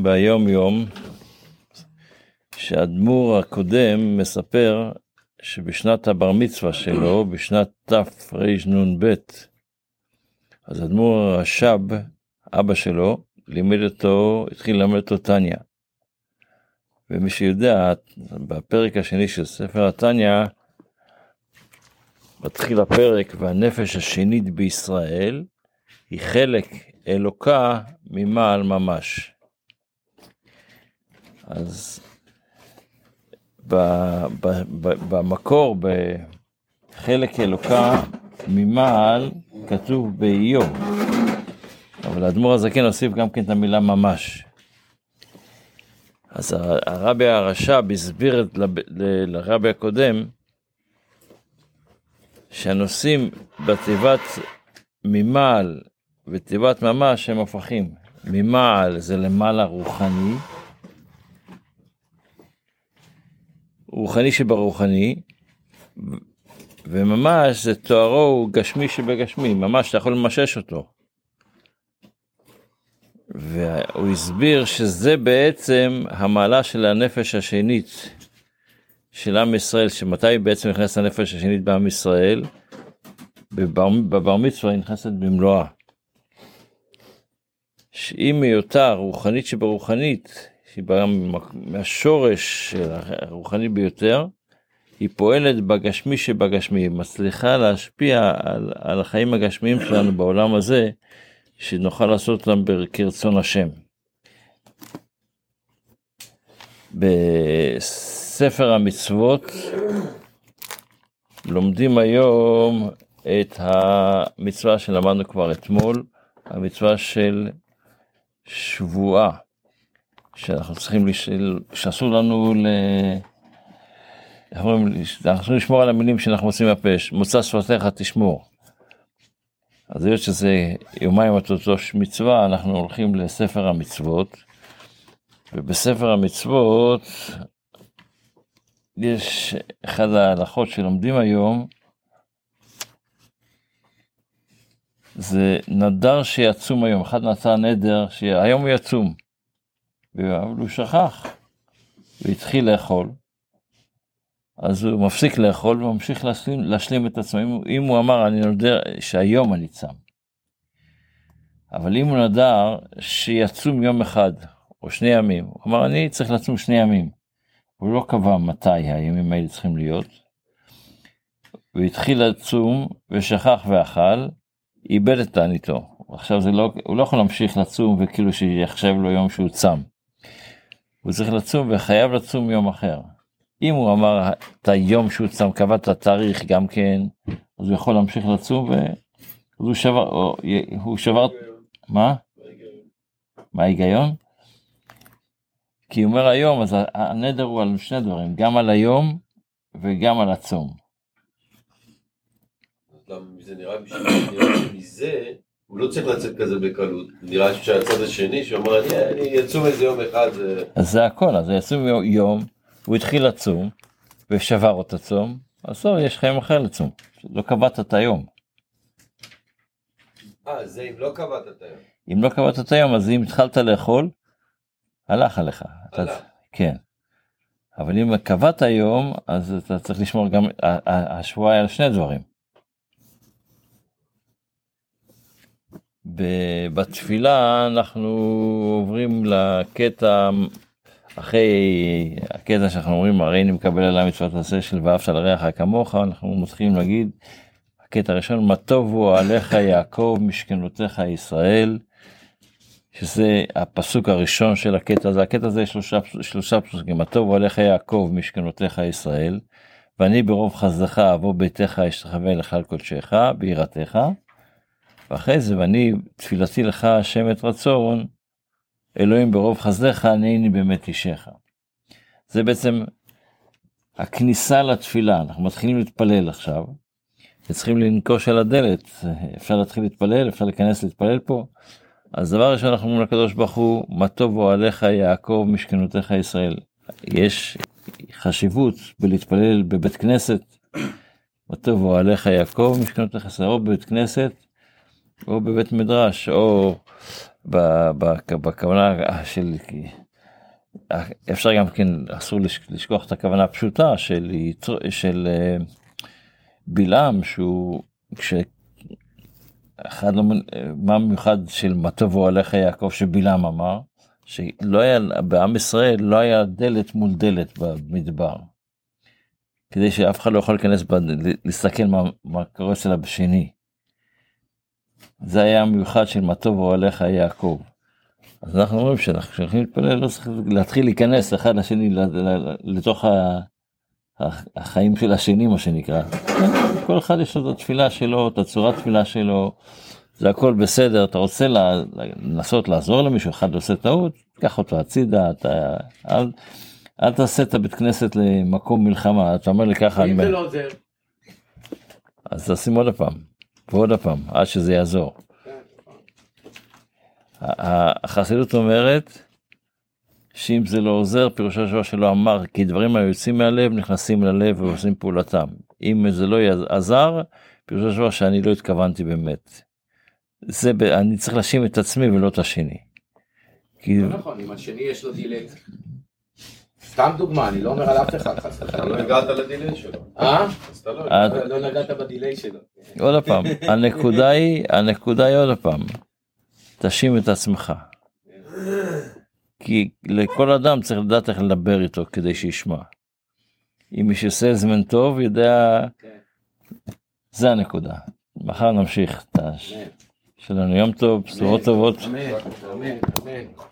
ביום יום שהאדמו"ר הקודם מספר שבשנת הבר מצווה שלו, בשנת תרנ"ב, אז אדמו"ר הרש"ב, אבא שלו, לימד אותו, התחיל ללמד אותו טניה. ומי שיודע, בפרק השני של ספר התניא, מתחיל הפרק והנפש השנית בישראל היא חלק אלוקה ממעל ממש. אז ב, ב, ב, במקור, בחלק אלוקה ממעל, כתוב באיוב. אבל האדמו"ר הזקן הוסיף גם כן את המילה ממש. אז הרבי הרש"ב הסביר לרבי הקודם שהנושאים בתיבת ממעל ותיבת ממש הם הפכים. ממעל זה למעלה רוחני, רוחני שברוחני, וממש זה תוארו הוא גשמי שבגשמי, ממש אתה יכול למשש אותו. והוא הסביר שזה בעצם המעלה של הנפש השנית של עם ישראל, שמתי בעצם נכנס הנפש השנית בעם ישראל? בבר, בבר מצווה היא נכנסת במלואה. שהיא מהיותה רוחנית שברוחנית, שהיא באה מהשורש הרוחני ביותר, היא פועלת בגשמי שבגשמי, היא מצליחה להשפיע על, על החיים הגשמיים שלנו בעולם הזה, שנוכל לעשות אותם כרצון השם. בספר המצוות לומדים היום את המצווה שלמדנו כבר אתמול, המצווה של שבועה, שאנחנו צריכים, שאסור לנו ל... אנחנו צריכים לשמור על המילים שאנחנו מוצאים מהפה, מוצא שפתיך תשמור. אז היות שזה יומיים התוצאות מצווה, אנחנו הולכים לספר המצוות, ובספר המצוות יש אחד ההלכות שלומדים היום, זה נדר שיצום היום, אחד נעשה נדר שהיום הוא יצום, אבל הוא שכח, והתחיל לאכול, אז הוא מפסיק לאכול וממשיך להשלים, להשלים את עצמו. אם, אם הוא אמר, אני נודר שהיום אני צם. אבל אם הוא נדר שיצום יום אחד או שני ימים, הוא אמר, אני צריך לצום שני ימים. הוא לא קבע מתי הימים האלה צריכים להיות. הוא התחיל לצום ושכח ואכל, איבד את תעניתו. עכשיו זה לא, הוא לא יכול להמשיך לצום וכאילו שיחשב לו יום שהוא צם. הוא צריך לצום וחייב לצום יום אחר. אם הוא אמר את היום שהוא צם, קבע את התאריך גם כן, אז הוא יכול להמשיך לצום והוא שבר, או, הוא שבר, מה? מה ההיגיון? כי הוא אומר היום, אז הנדר הוא על שני דברים, גם על היום וגם על הצום. זה נראה שמזה הוא לא צריך לצאת כזה בקלות, נראה שהצד השני שאומר אני אצום איזה יום אחד. אז זה הכל, אז יצום יום. הוא התחיל לצום, ושבר את הצום, אז טוב, יש חיים אחר לצום. לא קבעת את היום. אה, זה אם לא קבעת את היום. אם לא קבעת את היום, אז אם התחלת לאכול, הלך עליך. הלך. אתה, כן. אבל אם קבעת היום, אז אתה צריך לשמור גם, השבועה היא על שני דברים. בתפילה אנחנו עוברים לקטע אחרי הקטע שאנחנו אומרים הרי אני מקבל עליי מצוות עשה של ואהבת לרעך כמוך אנחנו מתחילים להגיד הקטע הראשון מה טובו עליך יעקב משכנותיך ישראל שזה הפסוק הראשון של הקטע הזה. הקטע הזה שלושה שלושה פסוקים מה טובו עליך יעקב משכנותיך ישראל ואני ברוב חסדך אבוא ביתך אשתחווה לך על קודשך ביראתך ואחרי זה ואני תפילתי לך השם את רצון אלוהים ברוב חסדיך, הנני באמת אישך. זה בעצם הכניסה לתפילה, אנחנו מתחילים להתפלל עכשיו, וצריכים לנקוש על הדלת, אפשר להתחיל להתפלל, אפשר להיכנס להתפלל פה. אז דבר ראשון אנחנו אומרים לקדוש ברוך הוא, מה טוב אוהליך יעקב משכנותיך ישראל. יש חשיבות בלהתפלל בבית כנסת, מה טוב אוהליך יעקב משכנותיך ישראל, או בבית כנסת, או בבית מדרש, או בכוונה של, אפשר גם כן, אסור לש- לשכוח את הכוונה הפשוטה של, של אה, בלעם, שהוא, כש... אחד לא, מה מיוחד של מה טובו עליך יעקב שבלעם אמר, שלא היה, בעם ישראל לא היה דלת מול דלת במדבר. כדי שאף אחד לא יכול להיכנס, להסתכל מה, מה קורה אצל השני. זה היה המיוחד של מה טובו עליך יעקב. אז אנחנו אומרים שאנחנו כשהולכים להתפלל לא צריך להתחיל להיכנס אחד לשני לתוך החיים של השני מה שנקרא. כל אחד יש לו את התפילה שלו, את הצורת תפילה שלו, זה הכל בסדר, אתה רוצה לנסות לעזור למישהו, אחד עושה טעות, קח אותו הצידה, אתה, אל, אל תעשה את הבית כנסת למקום מלחמה, אתה אומר לי ככה, אם זה לא עוזר, אז תשים עוד פעם, ועוד פעם, עד שזה יעזור. החסידות אומרת שאם זה לא עוזר פירושו של דבר שלא אמר כי דברים היוצאים מהלב נכנסים ללב ועושים פעולתם אם זה לא עזר פירושו של דבר שאני לא התכוונתי באמת. זה אני צריך להאשים את עצמי ולא את השני. לא נכון, אם השני יש לו דיליי. סתם דוגמה, אני לא אומר על אף אחד חס לא וחלילה. הגעת לדיליי שלו. אה? אז אתה לא... אה, לא נגעת בדיליי שלו. עוד פעם הנקודה היא הנקודה היא עוד פעם תאשים את עצמך. כי לכל אדם צריך לדעת איך לדבר איתו כדי שישמע. אם מי שעושה זמן טוב יודע זה הנקודה. מחר נמשיך. שלנו יום טוב, בשורות טובות. אמן, אמן, אמן.